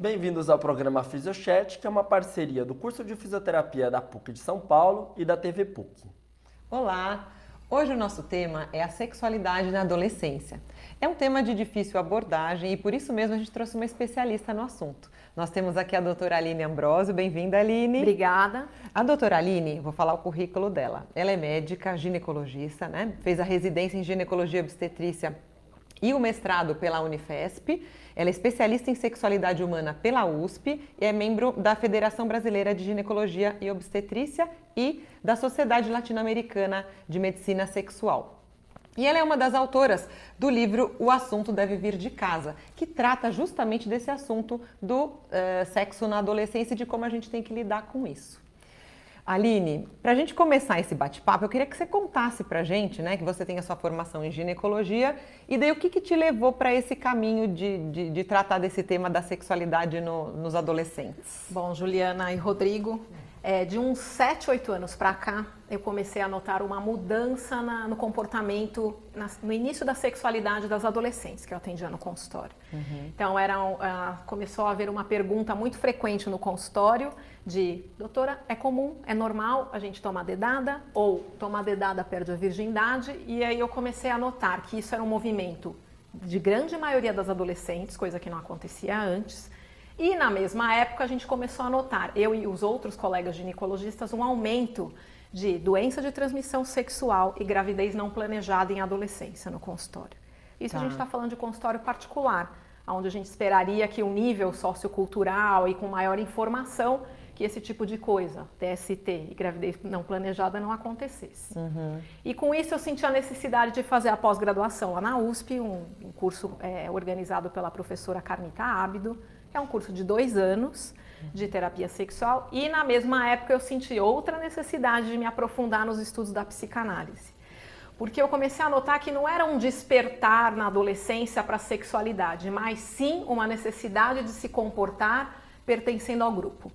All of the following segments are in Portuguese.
Bem-vindos ao programa Fisiochat, que é uma parceria do curso de fisioterapia da PUC de São Paulo e da TV PUC. Olá! Hoje o nosso tema é a sexualidade na adolescência. É um tema de difícil abordagem e por isso mesmo a gente trouxe uma especialista no assunto. Nós temos aqui a doutora Aline Ambrosio. Bem-vinda, Aline. Obrigada. A doutora Aline, vou falar o currículo dela. Ela é médica, ginecologista, né? Fez a residência em ginecologia obstetrícia e o mestrado pela Unifesp ela é especialista em sexualidade humana pela USP e é membro da Federação Brasileira de Ginecologia e Obstetrícia e da Sociedade Latino-Americana de Medicina Sexual. E ela é uma das autoras do livro O Assunto Deve Vir de Casa, que trata justamente desse assunto do uh, sexo na adolescência e de como a gente tem que lidar com isso. Aline, para a gente começar esse bate-papo, eu queria que você contasse para a gente, né, que você tem a sua formação em ginecologia, e daí o que, que te levou para esse caminho de, de, de, tratar desse tema da sexualidade no, nos adolescentes? Bom, Juliana e Rodrigo, é, de uns 7, 8 anos para cá, eu comecei a notar uma mudança na, no comportamento, na, no início da sexualidade das adolescentes que eu atendia no consultório. Uhum. Então, era, uh, começou a haver uma pergunta muito frequente no consultório de, doutora, é comum, é normal a gente tomar dedada? Ou tomar dedada perde a virgindade? E aí eu comecei a notar que isso era um movimento de grande maioria das adolescentes, coisa que não acontecia antes, e na mesma época a gente começou a notar, eu e os outros colegas ginecologistas, um aumento de doença de transmissão sexual e gravidez não planejada em adolescência no consultório. Isso tá. a gente está falando de consultório particular, onde a gente esperaria que o um nível sociocultural e com maior informação que esse tipo de coisa, TST e gravidez não planejada, não acontecesse. Uhum. E com isso eu senti a necessidade de fazer a pós-graduação lá na USP, um, um curso é, organizado pela professora Carmita Ábido, é um curso de dois anos de terapia sexual e na mesma época eu senti outra necessidade de me aprofundar nos estudos da psicanálise. Porque eu comecei a notar que não era um despertar na adolescência para a sexualidade, mas sim uma necessidade de se comportar pertencendo ao grupo.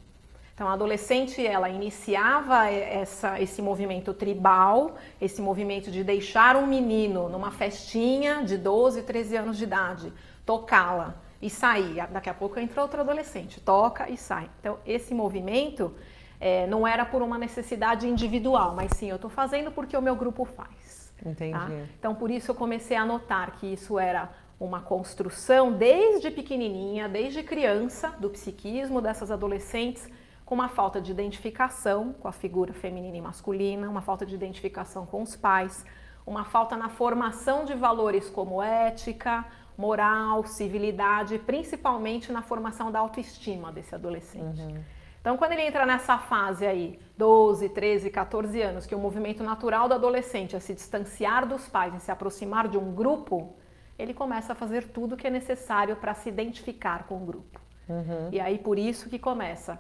Então, a adolescente, ela iniciava essa, esse movimento tribal, esse movimento de deixar um menino numa festinha de 12, 13 anos de idade, tocá-la, e sair. Daqui a pouco entra outro adolescente, toca e sai. Então, esse movimento é, não era por uma necessidade individual, mas sim, eu estou fazendo porque o meu grupo faz. Tá? Entendi. Tá? Então, por isso eu comecei a notar que isso era uma construção desde pequenininha, desde criança, do psiquismo dessas adolescentes, com uma falta de identificação com a figura feminina e masculina, uma falta de identificação com os pais, uma falta na formação de valores como ética, moral, civilidade, principalmente na formação da autoestima desse adolescente. Uhum. Então, quando ele entra nessa fase aí, 12, 13, 14 anos, que o movimento natural do adolescente é se distanciar dos pais e se aproximar de um grupo, ele começa a fazer tudo o que é necessário para se identificar com o grupo. Uhum. E aí, por isso que começa.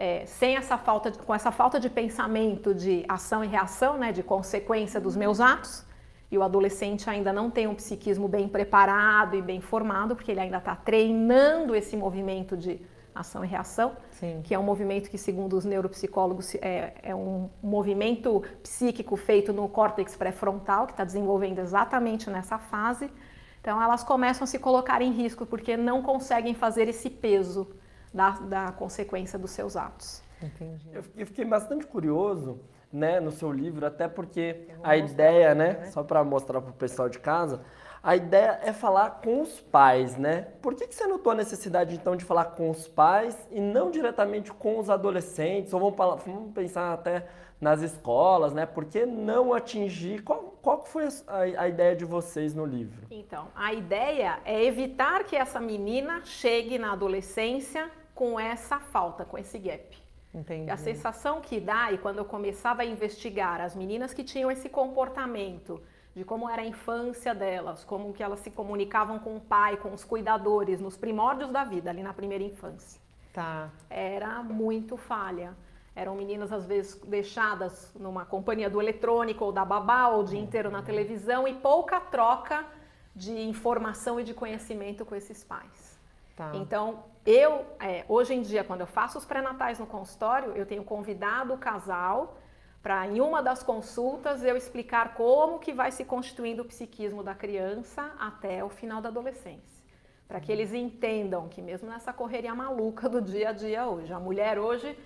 É, sem essa falta de, com essa falta de pensamento de ação e reação, né, de consequência dos meus atos, e o adolescente ainda não tem um psiquismo bem preparado e bem formado, porque ele ainda está treinando esse movimento de ação e reação, Sim. que é um movimento que, segundo os neuropsicólogos, é, é um movimento psíquico feito no córtex pré-frontal, que está desenvolvendo exatamente nessa fase. Então, elas começam a se colocar em risco porque não conseguem fazer esse peso da, da consequência dos seus atos. Entendi. Eu fiquei bastante curioso né, no seu livro, até porque a ideia, né, né, só para mostrar para o pessoal de casa, a ideia é falar com os pais, né? Por que, que você notou a necessidade, então, de falar com os pais e não diretamente com os adolescentes? Ou vamos, vamos pensar até nas escolas, né? Por que não atingir? Qual, qual foi a, a, ideia de vocês no livro? Então, a ideia é evitar que essa menina chegue na adolescência com essa falta, com esse gap. Entendi. A sensação que dá, e quando eu começava a investigar as meninas que tinham esse comportamento, de como era a infância delas, como que elas se comunicavam com o pai, com os cuidadores, nos primórdios da vida, ali na primeira infância. Tá. Era muito falha. Eram meninas, às vezes, deixadas numa companhia do eletrônico ou da babá, ou o dia inteiro na televisão, e pouca troca de informação e de conhecimento com esses pais. Tá. Então, eu, é, hoje em dia, quando eu faço os pré-natais no consultório, eu tenho convidado o casal para, em uma das consultas, eu explicar como que vai se constituindo o psiquismo da criança até o final da adolescência. para que eles entendam que mesmo nessa correria maluca do dia a dia hoje, a mulher hoje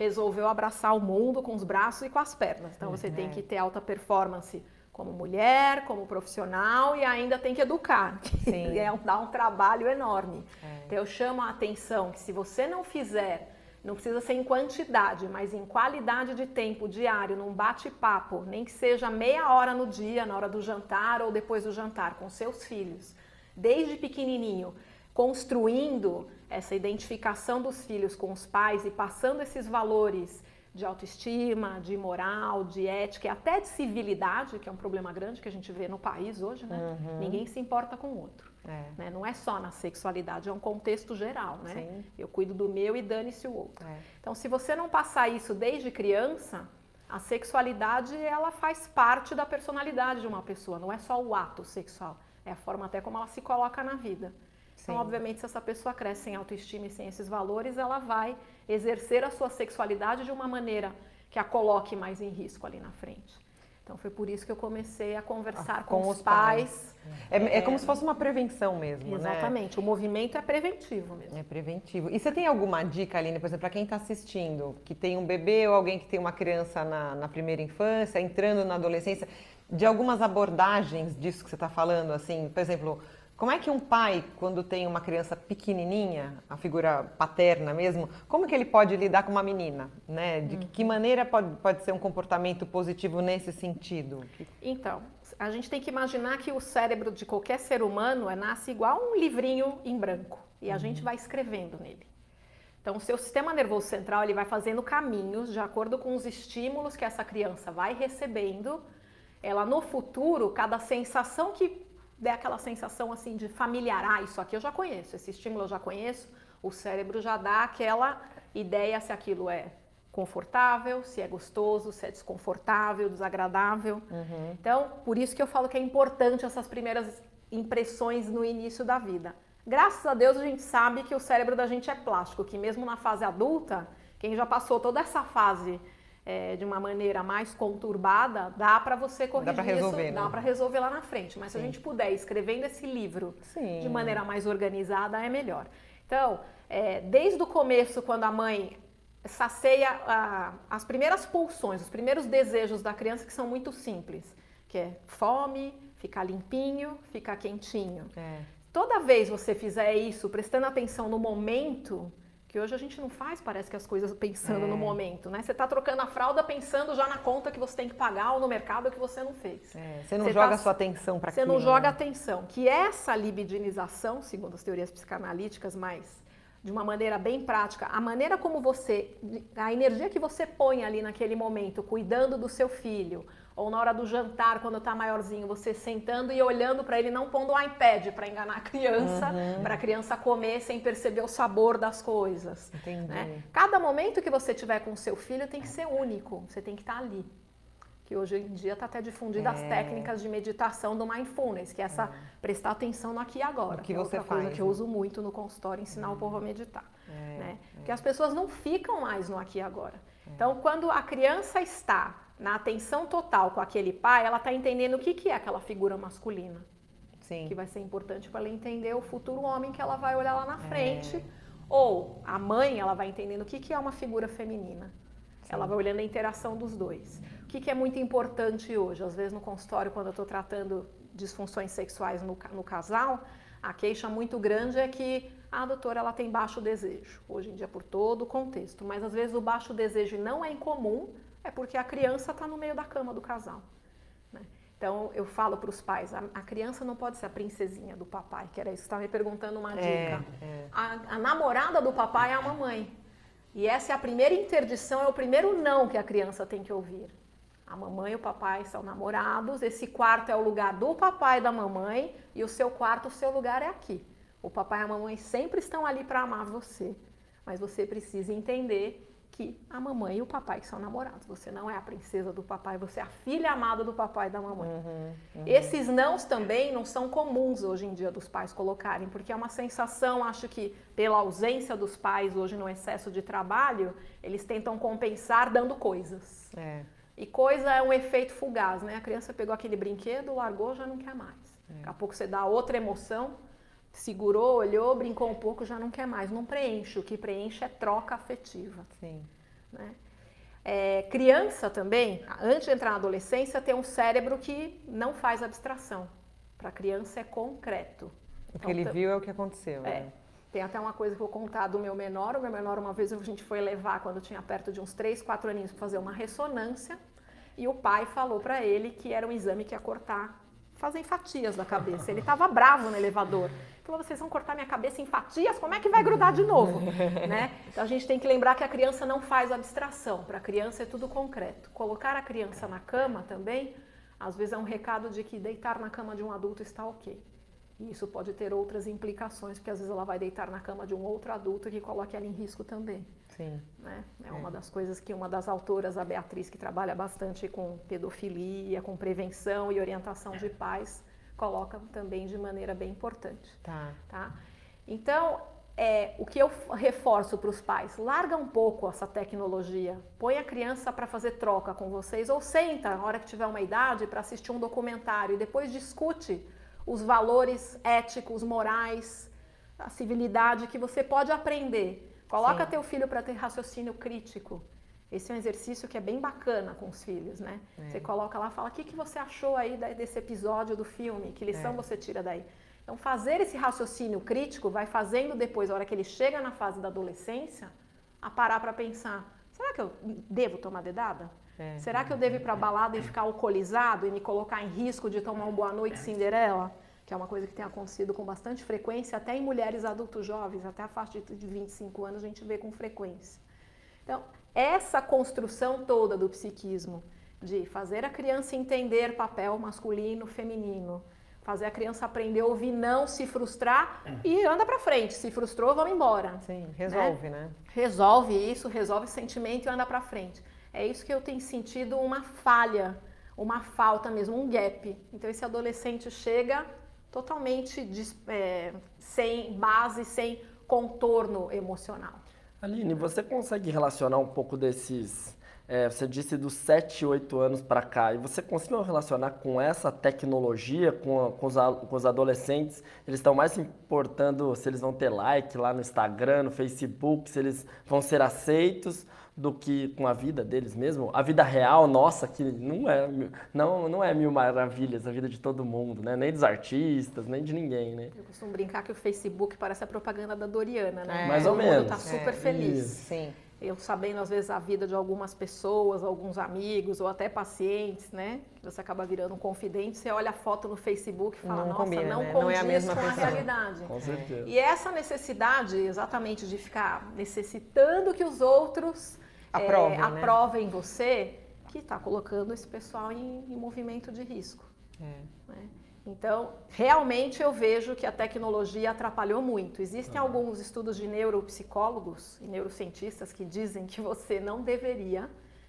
resolveu abraçar o mundo com os braços e com as pernas. Então você tem que ter alta performance como mulher, como profissional e ainda tem que educar. Sim. é um, dá um trabalho enorme. É. Então eu chamo a atenção que se você não fizer, não precisa ser em quantidade, mas em qualidade de tempo diário, num bate-papo, nem que seja meia hora no dia, na hora do jantar ou depois do jantar, com seus filhos, desde pequenininho, construindo essa identificação dos filhos com os pais e passando esses valores de autoestima, de moral, de ética e até de civilidade, que é um problema grande que a gente vê no país hoje, né? Uhum. Ninguém se importa com o outro. É. Né? Não é só na sexualidade, é um contexto geral, né? Sim. Eu cuido do meu e dane-se o outro. É. Então, se você não passar isso desde criança, a sexualidade ela faz parte da personalidade de uma pessoa, não é só o ato sexual, é a forma até como ela se coloca na vida. Então, obviamente, se essa pessoa cresce sem autoestima e sem esses valores, ela vai exercer a sua sexualidade de uma maneira que a coloque mais em risco ali na frente. Então foi por isso que eu comecei a conversar ah, com, com, os pais. pais. É, é, é, como se fosse uma prevenção mesmo, né? Exatamente. Né? O movimento é preventivo mesmo. É preventivo. E você tem alguma dica, Aline, por exemplo, para quem está assistindo, que tem um bebê ou alguém que tem uma criança na, na primeira infância, entrando na adolescência, de algumas abordagens disso que você está falando, assim, por exemplo, como é que um pai, quando tem uma criança pequenininha, a figura paterna mesmo, como que ele pode lidar com uma menina? Né? De que maneira pode, pode ser um comportamento positivo nesse sentido? Então, a gente tem que imaginar que o cérebro de qualquer ser humano é, nasce igual um livrinho em branco e a uhum. gente vai escrevendo nele. Então, o seu sistema nervoso central ele vai fazendo caminhos de acordo com os estímulos que essa criança vai recebendo. Ela no futuro, cada sensação que der aquela sensação assim de familiar, ah, isso aqui eu já conheço, esse estímulo eu já conheço, o cérebro já dá aquela ideia se aquilo é confortável, se é gostoso, se é desconfortável, desagradável. Uhum. Então, por isso que eu falo que é importante essas primeiras impressões no início da vida. Graças a Deus a gente sabe que o cérebro da gente é plástico, que mesmo na fase adulta, quem já passou toda essa fase é, de uma maneira mais conturbada, dá para você corrigir dá resolver, isso, né? dá para resolver lá na frente. Mas Sim. se a gente puder escrevendo esse livro Sim. de maneira mais organizada, é melhor. Então, é, desde o começo, quando a mãe sacia a, as primeiras pulsões, os primeiros desejos da criança que são muito simples, que é fome, ficar limpinho, ficar quentinho. É. Toda vez você fizer isso, prestando atenção no momento, que hoje a gente não faz, parece que as coisas pensando é. no momento, né? Você está trocando a fralda pensando já na conta que você tem que pagar ou no mercado que você não fez. É. Você não você joga tá, sua atenção para aquilo. Você não joga né? atenção. Que essa libidinização, segundo as teorias psicanalíticas, mais de uma maneira bem prática, a maneira como você, a energia que você põe ali naquele momento, cuidando do seu filho, ou na hora do jantar, quando está maiorzinho, você sentando e olhando para ele, não pondo o iPad para enganar a criança, uhum. para a criança comer sem perceber o sabor das coisas. Entendi. Né? Cada momento que você tiver com o seu filho tem que ser único, você tem que estar tá ali. Que hoje em dia está até difundida é. as técnicas de meditação do mindfulness, que é essa é. prestar atenção no aqui e agora. O que, que é você outra faz, coisa que eu uso muito no consultório, ensinar o povo a meditar. É, né? É. Porque as pessoas não ficam mais no aqui e agora. Então, quando a criança está na atenção total com aquele pai, ela está entendendo o que, que é aquela figura masculina. Sim. Que vai ser importante para ela entender o futuro homem que ela vai olhar lá na é. frente. É. Ou a mãe, ela vai entendendo o que, que é uma figura feminina. Sim. Ela vai olhando a interação dos dois. O que, que é muito importante hoje? Às vezes no consultório, quando eu estou tratando disfunções sexuais no, no casal, a queixa muito grande é que a doutora ela tem baixo desejo, hoje em dia por todo o contexto, mas às vezes o baixo desejo não é incomum, é porque a criança está no meio da cama do casal. Né? Então eu falo para os pais, a, a, criança não pode ser a princesinha do papai, que era isso, estava me perguntando uma é, dica. É. A, a namorada do papai é a mamãe. E essa é a primeira interdição, é o primeiro não que a criança tem que ouvir. A mamãe e o papai são namorados, esse quarto é o lugar do papai e da mamãe, e o seu quarto, o seu lugar é aqui. O papai e a mamãe sempre estão ali para amar você, mas você precisa entender que a mamãe e o papai são namorados. Você não é a princesa do papai, você é a filha amada do papai e da mamãe. Uhum, uhum. Esses nãos também não são comuns hoje em dia dos pais colocarem, porque é uma sensação, acho que pela ausência dos pais hoje no excesso de trabalho, eles tentam compensar dando coisas. É. E coisa é um efeito fugaz, né? A criança pegou aquele brinquedo, largou, já não quer mais. É. Daqui a pouco você dá outra emoção, segurou, olhou, brincou um pouco, já não quer mais, não preenche. O que preenche é troca afetiva. Sim. Né? É, criança também, antes de entrar na adolescência, tem um cérebro que não faz abstração. Para criança é concreto. O que então, ele viu é o que aconteceu. É. Né? Tem até uma coisa que eu vou contar do meu menor. O meu menor, uma vez a gente foi levar, quando tinha perto de uns 3, 4 aninhos, para fazer uma ressonância. E o pai falou para ele que era um exame que ia cortar, fazer fatias da cabeça. Ele estava bravo no elevador. Falou: vocês vão cortar minha cabeça em fatias? Como é que vai grudar de novo? né? Então a gente tem que lembrar que a criança não faz abstração. Para a criança é tudo concreto. Colocar a criança na cama também, às vezes é um recado de que deitar na cama de um adulto está ok. E isso pode ter outras implicações, porque às vezes ela vai deitar na cama de um outro adulto que coloque ela em risco também. Sim. Né? É, é uma das coisas que uma das autoras, a Beatriz, que trabalha bastante com pedofilia, com prevenção e orientação de pais, coloca também de maneira bem importante. Tá. tá? Então, é, o que eu reforço para os pais, larga um pouco essa tecnologia, põe a criança para fazer troca com vocês, ou senta na hora que tiver uma idade para assistir um documentário e depois discute os valores éticos, morais, a civilidade que você pode aprender. Coloca Sim. teu filho para ter raciocínio crítico. Esse é um exercício que é bem bacana com os filhos, né? É. Você coloca lá, fala, o que, que você achou aí desse episódio do filme? Que lição é. você tira daí? Então, fazer esse raciocínio crítico vai fazendo depois, a hora que ele chega na fase da adolescência, a parar para pensar, será que eu devo tomar dedada? É. Será que eu devo ir para balada e ficar alcoolizado e me colocar em risco de tomar um boa noite Cinderela? Que é uma coisa que tem acontecido com bastante frequência, até em mulheres adultos jovens, até a faixa de 25 anos a gente vê com frequência. Então, essa construção toda do psiquismo, de fazer a criança entender papel masculino, feminino, fazer a criança aprender a ouvir não, se frustrar e anda para frente. Se frustrou, vamos embora. Sim, resolve, né? né? Resolve isso, resolve o sentimento e anda para frente. É isso que eu tenho sentido uma falha, uma falta mesmo, um gap. Então esse adolescente chega totalmente é, sem base, sem contorno emocional. Aline, você consegue relacionar um pouco desses é, você disse dos 7, 8 anos para cá, e você conseguiu relacionar com essa tecnologia, com, com, os, com os adolescentes? Eles estão mais se importando se eles vão ter like lá no Instagram, no Facebook, se eles vão ser aceitos, do que com a vida deles mesmo, a vida real nossa, que não é, não, não é mil maravilhas a vida de todo mundo, né? Nem dos artistas, nem de ninguém, né? Eu costumo brincar que o Facebook parece a propaganda da Doriana, né? É, Mais ou menos. tá super é, feliz. Isso. Sim eu sabendo às vezes a vida de algumas pessoas, alguns amigos ou até pacientes, né? Você acaba virando um confidente, você olha a foto no Facebook e fala, não nossa, combina, não né? condiz não é a mesma com pessoa. a realidade. Com certeza. E essa necessidade, exatamente, de ficar necessitando que os outros aprovem, é, aprovem você, que está colocando esse pessoal em, em movimento de risco. É. Né? Então, realmente eu vejo que a tecnologia atrapalhou muito. Existem uhum. alguns estudos de neuropsicólogos e neurocientistas que dizem que você não deveria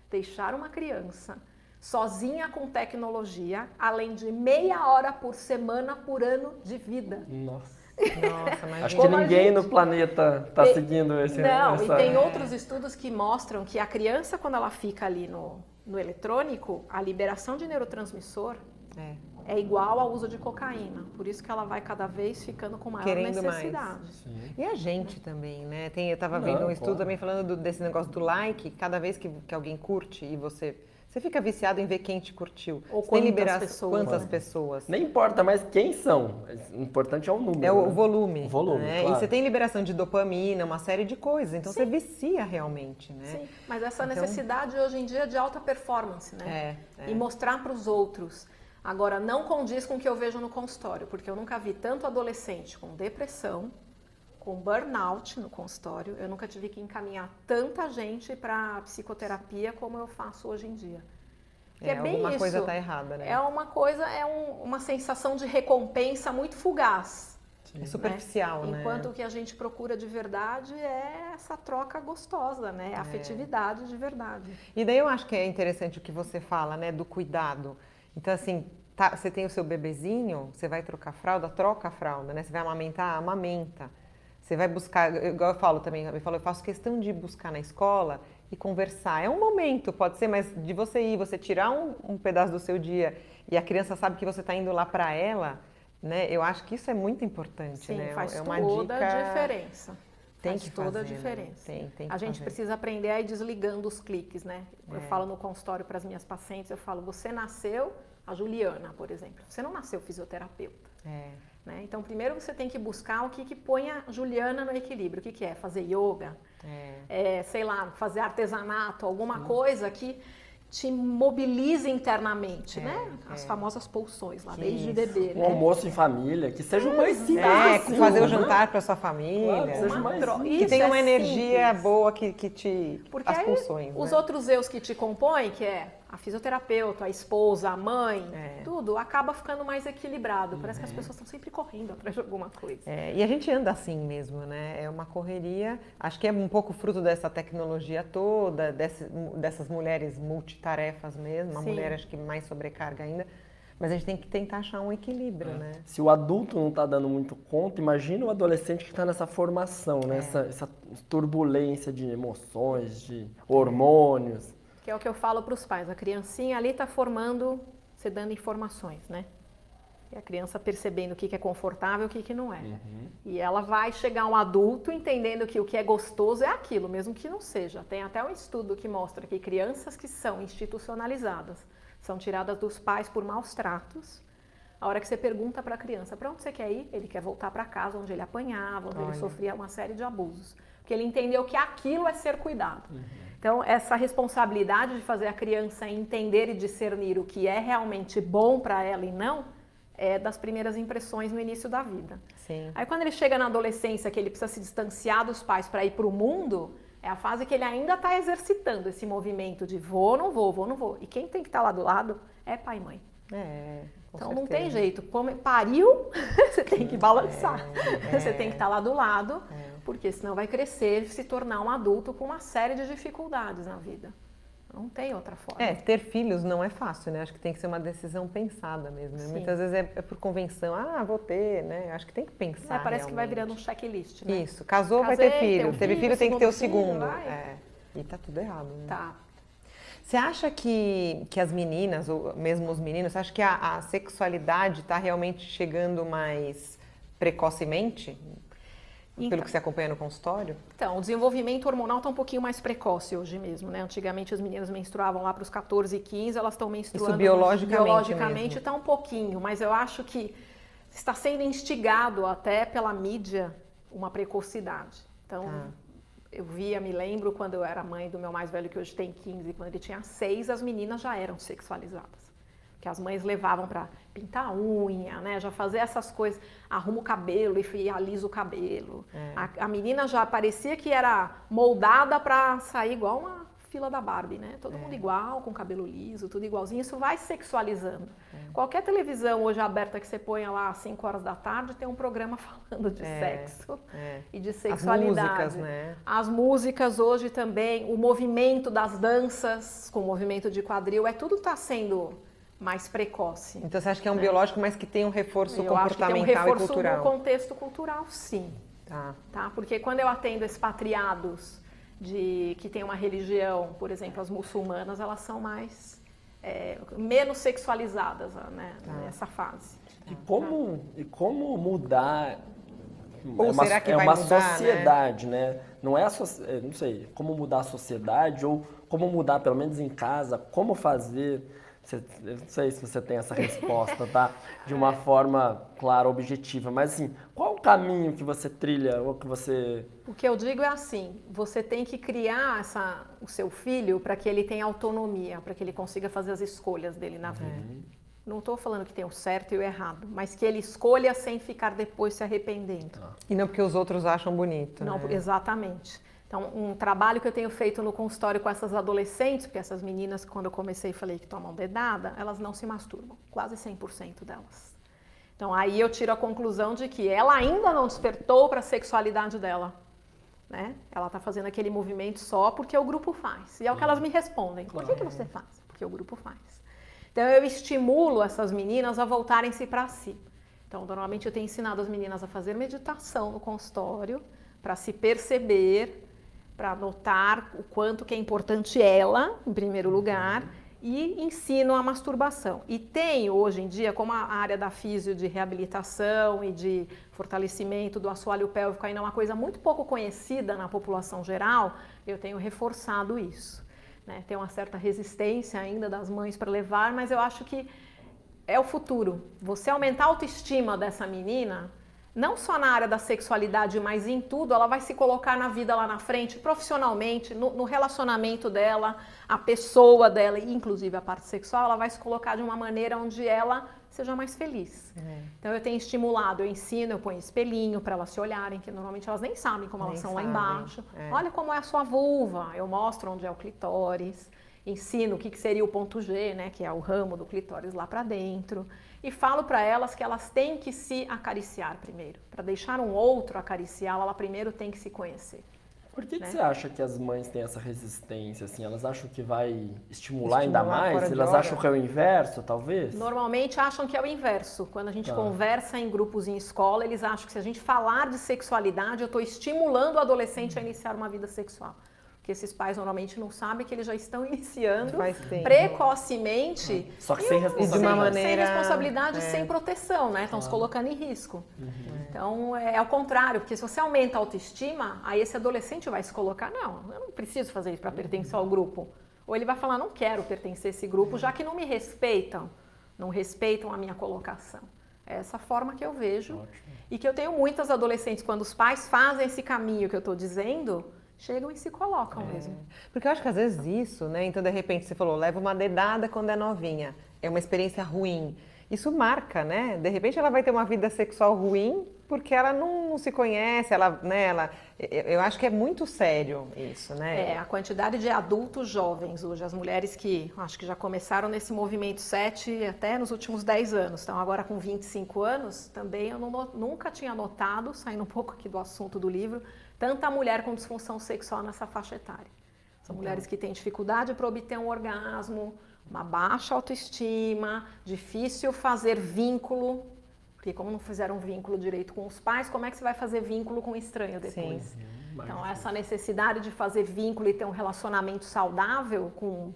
deixar uma criança sozinha com tecnologia, além de meia hora por semana por ano de vida. Nossa. Nossa, Acho que ninguém gente... no planeta está seguindo esse. Não, essa... e tem outros estudos que mostram que a criança, quando ela fica ali no, no eletrônico, a liberação de neurotransmissor é é igual ao uso de cocaína. Por isso que ela vai cada vez ficando com maior Querendo necessidade. E a gente também, né? Tem, eu estava vendo um estudo também falando do, desse negócio do like, cada vez que, que alguém curte e você você fica viciado em ver quem te curtiu. Ou quantas liberar pessoas. Quantas né? pessoas. Nem importa mais quem são. O importante é o número. É o né? volume. O volume. Né? Claro. E você tem liberação de dopamina, uma série de coisas. Então Sim. você vicia realmente, né? Sim, mas essa então... necessidade hoje em dia é de alta performance, né? É, é. E mostrar para os outros. Agora, não condiz com o que eu vejo no consultório, porque eu nunca vi tanto adolescente com depressão, com burnout no consultório. Eu nunca tive que encaminhar tanta gente para psicoterapia como eu faço hoje em dia. é, é bem alguma isso. coisa está errada, né? É uma coisa, é um, uma sensação de recompensa muito fugaz. É superficial, né? Enquanto o que a gente procura de verdade é essa troca gostosa, né? É. afetividade de verdade. E daí eu acho que é interessante o que você fala, né? Do cuidado. Então, assim, tá, você tem o seu bebezinho, você vai trocar fralda, troca a fralda, né? Você vai amamentar, amamenta. Você vai buscar, igual eu falo também, eu falo, eu faço questão de buscar na escola e conversar. É um momento, pode ser, mas de você ir, você tirar um, um pedaço do seu dia e a criança sabe que você está indo lá para ela, Né? Eu acho que isso é muito importante, Sim, né? faz é uma toda dica... a diferença. Tem faz que toda fazer, a né? diferença. Tem, tem que a gente fazer. precisa aprender a ir desligando os cliques, né? Eu É. falo no consultório para as minhas pacientes, eu falo, você nasceu, a Juliana, por exemplo, você não nasceu fisioterapeuta. É. Né? Então, primeiro você tem que buscar o que, que põe a Juliana no equilíbrio. O que, que é? Fazer yoga, É. é, sei lá, fazer artesanato, alguma coisa que te mobilize internamente, É, né? As é. famosas pulsões lá, Isso. desde bebê, Um né? almoço em família, que seja uma simples É, assim, fazer o né? jantar para sua Claro, família. que seja Uma mais tro- que tenha é uma energia simples. boa que, que te. Porque as aí, pulsões. os né? outros eus que te compõem, que é a fisioterapeuta, a esposa, a mãe, É. tudo, acaba ficando mais equilibrado. Parece que as pessoas estão sempre correndo atrás de alguma coisa. É, e a gente anda assim mesmo, né? É uma correria. Acho que é um pouco fruto dessa tecnologia toda, desse- dessas mulheres multitarefas mesmo. A Sim. mulher acho que mais sobrecarga ainda. Mas a gente tem que tentar achar um equilíbrio, né? Se o adulto não está dando muito conta, imagina o adolescente que está nessa formação, É. né? Essa, essa turbulência de emoções, de hormônios. Que é o que eu falo para os pais. A criancinha ali está formando, você dando informações, né? E a criança percebendo o que que é confortável e o que, que não é. E ela vai chegar um adulto entendendo que o que é gostoso é aquilo, mesmo que não seja. Tem até um estudo que mostra que crianças que são institucionalizadas são tiradas dos pais por maus tratos. A hora que você pergunta para a criança para onde você quer ir, ele quer voltar para casa onde ele apanhava, onde Olha. ele sofria uma série de abusos. Porque ele entendeu que aquilo é ser cuidado. Então, essa responsabilidade de fazer a criança entender e discernir o que é realmente bom para ela e não, é das primeiras impressões no início da vida. Sim. Aí, quando ele chega na adolescência, que ele precisa se distanciar dos pais para ir para o mundo, é a fase que ele ainda está exercitando esse movimento de vou, não vou, vou, não vou. E quem tem que estar lá do lado é pai e mãe. É. Então não certeza. tem jeito. Pariu, você tem que balançar. É, Você tem que estar lá do lado, É. porque senão vai crescer, se tornar um adulto com uma série de dificuldades na vida. Não tem outra forma. É, ter filhos não é fácil, né? Acho que tem que ser uma decisão pensada mesmo. né? Muitas vezes é, é por convenção, ah, vou ter, né? Acho que tem que pensar. É, parece que vai realmente. virando um checklist, né? Isso, casou, vai Casei, ter tem filho. um Teve filho, filho, tem que ter o segundo filho, vai. É. E tá tudo errado, né? Tá. Você acha que, que as meninas, ou mesmo os meninos, você acha que a, a sexualidade está realmente chegando mais precocemente? Pelo Então- que você acompanha no consultório? Então, o desenvolvimento hormonal está um pouquinho mais precoce hoje mesmo, né? Antigamente as meninas menstruavam lá para os 14 e 15, elas estão menstruando. Isso biologicamente Biologicamente está um pouquinho, mas eu acho que está sendo instigado até pela mídia uma precocidade. Então, Tá. eu via, me lembro quando eu era mãe do meu mais velho, que hoje tem 15, quando ele tinha 6, as meninas já eram sexualizadas. Que as mães levavam para pintar a unha, né? Já fazer essas coisas, arruma o cabelo e alisa o cabelo. É. A, a menina já parecia que era moldada para sair igual uma fila da Barbie, né? Todo É. mundo igual, com cabelo liso, tudo igualzinho. Isso vai sexualizando. É. Qualquer televisão hoje aberta que você ponha lá às 5 horas da tarde tem um programa falando de É. sexo É. e de As sexualidade. músicas, né? As músicas hoje também, o movimento das danças com o movimento de quadril, é tudo está sendo mais precoce. Então você acha que é um biológico, mas que tem um reforço Eu acho que tem um comportamental reforço e cultural? no contexto cultural, sim. Tá. Tá? Porque quando eu atendo expatriados de que tem uma religião, por exemplo, as muçulmanas, elas são mais é, menos sexualizadas né, Tá. nessa fase. E como, e como mudar? Ou é uma, será que é vai uma mudar, né? sociedade, né? Não é a soci- é, não sei, como mudar a sociedade ou como mudar, pelo menos em casa, como fazer. Você- eu não sei se você tem essa resposta, tá? De uma forma clara, objetiva. Mas assim, qual o caminho que você trilha ou que você. O que eu digo é assim: você tem que criar essa, o seu filho para que ele tenha autonomia, para que ele consiga fazer as escolhas dele na vida. Não estou falando que tem o certo e o errado, mas que ele escolha sem ficar depois se arrependendo. E não porque os outros acham bonito, Não, né? exatamente. Então, um trabalho que eu tenho feito no consultório com essas adolescentes, porque essas meninas, quando eu comecei, falei que tomam dedada, elas não se masturbam, quase 100% delas. Então, aí eu tiro a conclusão de que ela ainda não despertou para a sexualidade dela. Né? Ela está fazendo aquele movimento só porque o grupo faz. E é o que elas me respondem. Por que, que você faz? Porque o grupo faz. Então, eu estimulo essas meninas a voltarem-se para si. Então, normalmente eu tenho ensinado as meninas a fazer meditação no consultório, para se perceber, para notar o quanto que é importante ela, em primeiro lugar, e ensino a masturbação. E tem hoje em dia, como a área da físio de reabilitação e de fortalecimento do assoalho pélvico ainda é uma coisa muito pouco conhecida na população geral, eu tenho reforçado isso. Né? Tem uma certa resistência ainda das mães para levar, mas eu acho que é o futuro. Você aumentar a autoestima dessa menina, não só na área da sexualidade, mas em tudo, ela vai se colocar na vida lá na frente, profissionalmente, no, no, relacionamento dela, a pessoa dela, inclusive a parte sexual, ela vai se colocar de uma maneira onde ela seja mais feliz. É. Então eu tenho estimulado, eu ensino, eu ponho espelhinho para elas se olharem, que normalmente elas nem sabem como nem elas são sabem. lá embaixo. É. Olha como é a sua vulva, eu mostro onde é o clitóris ensino o que, que seria o ponto G, né, que é o ramo do clitóris lá para dentro, e falo para elas que elas têm que se acariciar primeiro. Para deixar um outro acariciá-la, ela primeiro tem que se conhecer. Por que, né? que, você acha que as mães têm essa resistência? Assim, elas acham que vai estimular, estimular ainda mais? Elas acham que é o inverso, talvez? Normalmente acham que é o inverso. Quando a gente ah. conversa em grupos em escola, eles acham que se a gente falar de sexualidade, eu estou estimulando o adolescente a iniciar uma vida sexual que esses pais normalmente não sabem que eles já estão iniciando precocemente. Só que sem responsabilidade. De uma maneira... Sem responsabilidade, é. sem proteção, né? Estão se colocando em risco. Uhum. Então, é ao contrário, porque se você aumenta a autoestima, aí esse adolescente vai se colocar, não, eu não preciso fazer isso para pertencer ao grupo. Ou ele vai falar, não quero pertencer a esse grupo, já que não me respeitam, não respeitam a minha colocação. É essa forma que eu vejo. Ótimo. E que eu tenho muitas adolescentes, quando os pais fazem esse caminho que eu estou dizendo, chegam e se colocam é. mesmo. Porque eu acho que às vezes isso, né? Então, de repente, você falou, leva uma dedada quando é novinha. É uma experiência ruim. Isso marca, né? De repente ela vai ter uma vida sexual ruim porque ela não, não, se conhece, ela, né, ela, eu acho que é muito sério isso, né? É, a quantidade de adultos jovens hoje, as mulheres que acho que já começaram nesse movimento 7 até nos últimos 10 anos, estão agora com 25 anos, também eu não, nunca tinha notado, saindo um pouco aqui do assunto do livro, tanta mulher com disfunção sexual nessa faixa etária. São mulheres que têm dificuldade para obter um orgasmo, uma baixa autoestima, difícil fazer vínculo, porque como não fizeram vínculo direito com os pais, como é que você vai fazer vínculo com estranho depois? Sim. Então essa necessidade de fazer vínculo e ter um relacionamento saudável com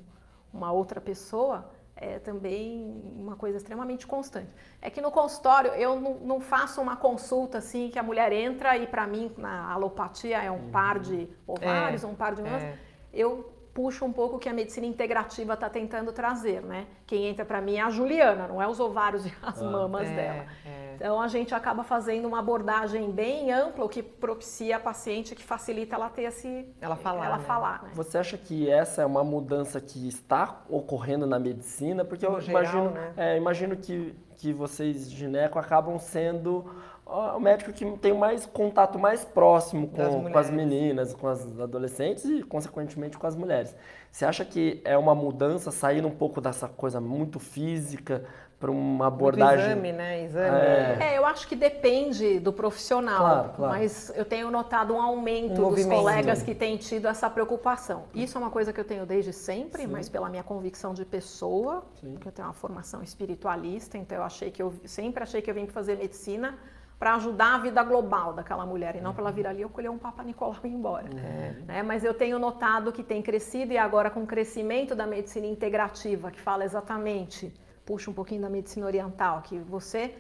uma outra pessoa é também uma coisa extremamente constante. É que no consultório eu não, não faço uma consulta assim que a mulher entra e para mim na alopatia é um uhum. par de ovários, é, um par de mãos. É. Eu puxo um pouco o que a medicina integrativa está tentando trazer, né? Quem entra para mim é a Juliana, não é os ovários e as ah, mamas é, dela. É. Então a gente acaba fazendo uma abordagem bem ampla, o que propicia a paciente, que facilita ela ter esse, ela falar, ela né? falar. Né? Você acha que essa é uma mudança que está ocorrendo na medicina? Porque no eu geral, imagino, né? é, imagino que que vocês gineco acabam sendo o médico que tem mais contato mais próximo com, com, as meninas, com as adolescentes e, consequentemente, com as mulheres. Você acha que é uma mudança, saindo um pouco dessa coisa muito física para uma abordagem... Exame, né? Exame. É... é... eu acho que depende do profissional, claro, claro. mas eu tenho notado um aumento um dos colegas que têm tido essa preocupação. Isso é uma coisa que eu tenho desde sempre, Sim. mas pela minha convicção de pessoa, Sim. que eu tenho uma formação espiritualista, então eu achei que eu sempre achei que eu vim fazer medicina para ajudar a vida global daquela mulher e não para ela vir ali eu colher um Papa Nicolau e ir embora. É. Né? Mas eu tenho notado que tem crescido e agora com o crescimento da medicina integrativa, que fala exatamente, puxa um pouquinho da medicina oriental, que você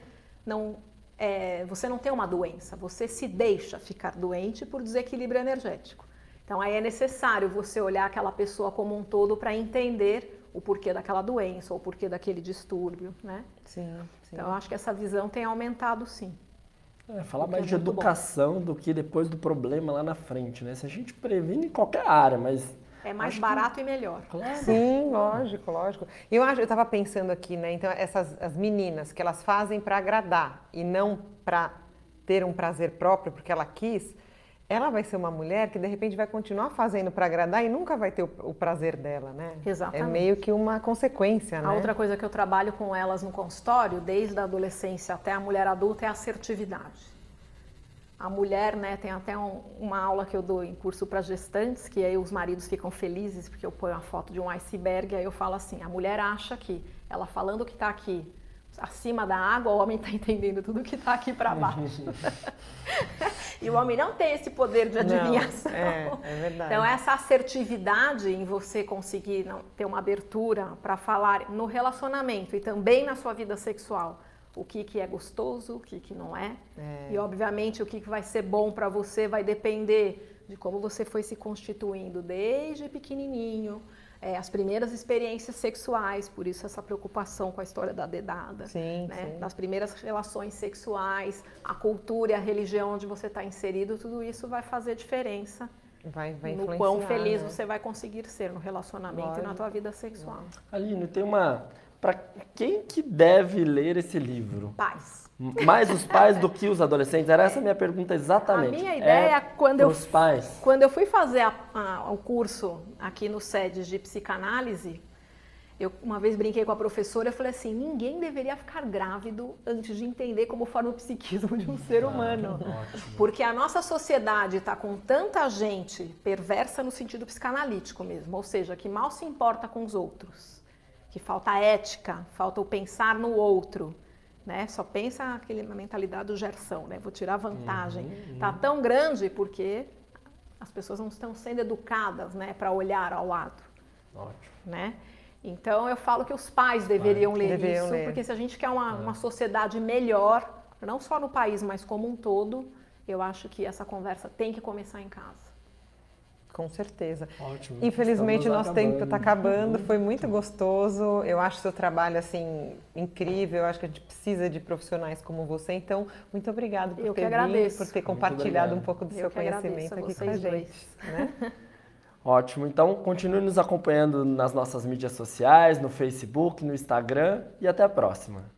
não é, você não tem uma doença, você se deixa ficar doente por desequilíbrio energético. Então aí é necessário você olhar aquela pessoa como um todo para entender o porquê daquela doença ou o porquê daquele distúrbio, né? Sim, sim. Então eu acho que essa visão tem aumentado sim. É, falar mais é de educação bom. do que depois do problema lá na frente, né? Se a gente previne em qualquer área, mas é mais barato que... e melhor. Claro. Sim, lógico, lógico. Eu acho, eu estava pensando aqui, né? Então essas as meninas que elas fazem para agradar e não para ter um prazer próprio porque ela quis, ela vai ser uma mulher que de repente vai continuar fazendo para agradar e nunca vai ter o, o, prazer dela, né? Exatamente. É meio que uma consequência, né? A outra coisa que eu trabalho com elas no consultório, desde a adolescência até a mulher adulta, é a assertividade. A mulher, né, tem até um, uma aula que eu dou em curso para gestantes, que aí os maridos ficam felizes porque eu ponho a foto de um iceberg, e aí eu falo assim, a mulher acha que ela falando que está aqui acima da água, o homem está entendendo tudo que está aqui para baixo. E o homem não tem esse poder de adivinhação. Não, é, é verdade. Então, essa assertividade em você conseguir não, ter uma abertura para falar no relacionamento e também na sua vida sexual o que, que é gostoso, o que, que não é. é. E, obviamente, o que, que vai ser bom para você vai depender de como você foi se constituindo desde pequenininho, é, as primeiras experiências sexuais, por isso essa preocupação com a história da dedada, sim, né? sim. das primeiras relações sexuais, a cultura e a religião onde você está inserido, tudo isso vai fazer diferença vai, vai no quão feliz né? você vai conseguir ser no relacionamento Lógico. e na tua vida sexual. Aline, tem uma para quem que deve ler esse livro? Pais. Mais os pais do que os adolescentes? Era essa a minha pergunta exatamente. A minha ideia, é quando, eu, pais. quando eu fui fazer a, a, o curso aqui no SEDES de psicanálise, eu uma vez brinquei com a professora e falei assim: ninguém deveria ficar grávido antes de entender como forma o psiquismo de um ser humano. Ah, Porque a nossa sociedade está com tanta gente perversa no sentido psicanalítico mesmo, ou seja, que mal se importa com os outros que falta ética, falta o pensar no outro, né? Só pensa aquele mentalidade do Gersão, né? Vou tirar vantagem. Uhum, Tá tão grande porque as pessoas não estão sendo educadas, né, para olhar ao lado. Ótimo. Né? Então eu falo que os pais deveriam ler deveriam isso, ler. porque se a gente quer uma, é. uma sociedade melhor, não só no país, mas como um todo, eu acho que essa conversa tem que começar em casa. Com certeza. Ótimo. Infelizmente, nosso tempo está acabando. Foi muito gostoso. Eu acho seu trabalho assim incrível. Eu acho que a gente precisa de profissionais como você. Então, muito obrigado por Eu ter vindo, por ter compartilhado um pouco do Eu seu conhecimento aqui com a gente. Né? Ótimo. Então, continue nos acompanhando nas nossas mídias sociais, no Facebook, no Instagram e até a próxima.